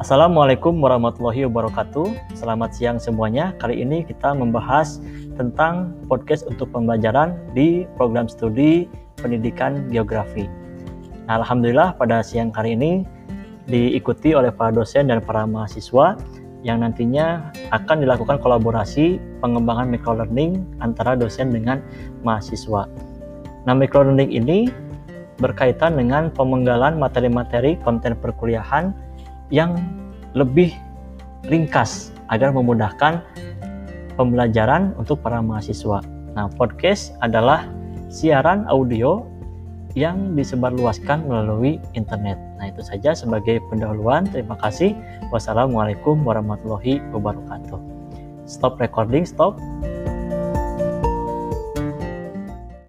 Assalamualaikum warahmatullahi wabarakatuh. Selamat siang semuanya. Kali ini kita membahas tentang podcast untuk pembelajaran di program studi pendidikan geografi. Nah, Alhamdulillah pada siang kali ini diikuti oleh para dosen dan para mahasiswa yang nantinya akan dilakukan kolaborasi pengembangan microlearning antara dosen dengan mahasiswa. Nah, microlearning ini berkaitan dengan pemenggalan materi-materi konten perkuliahan yang lebih ringkas agar memudahkan pembelajaran untuk para mahasiswa. Nah, podcast adalah siaran audio yang disebarluaskan melalui internet. Nah, itu saja sebagai pendahuluan. Terima kasih. Wassalamualaikum warahmatullahi wabarakatuh. Stop recording, stop.